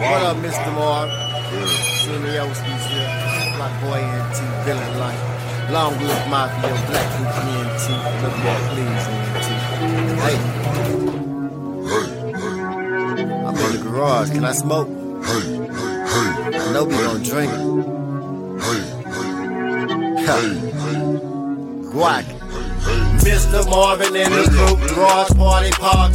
What up, Mr. Marv? Jimmy Oski's here. My boy NT, villain Life, Long live Mafia, Black Group, NT. Look more, please, NT. Hey. I'm in the garage. Can I smoke? I know we gon' drink. Guac. Mr. Marvin and the group, garage party podcast.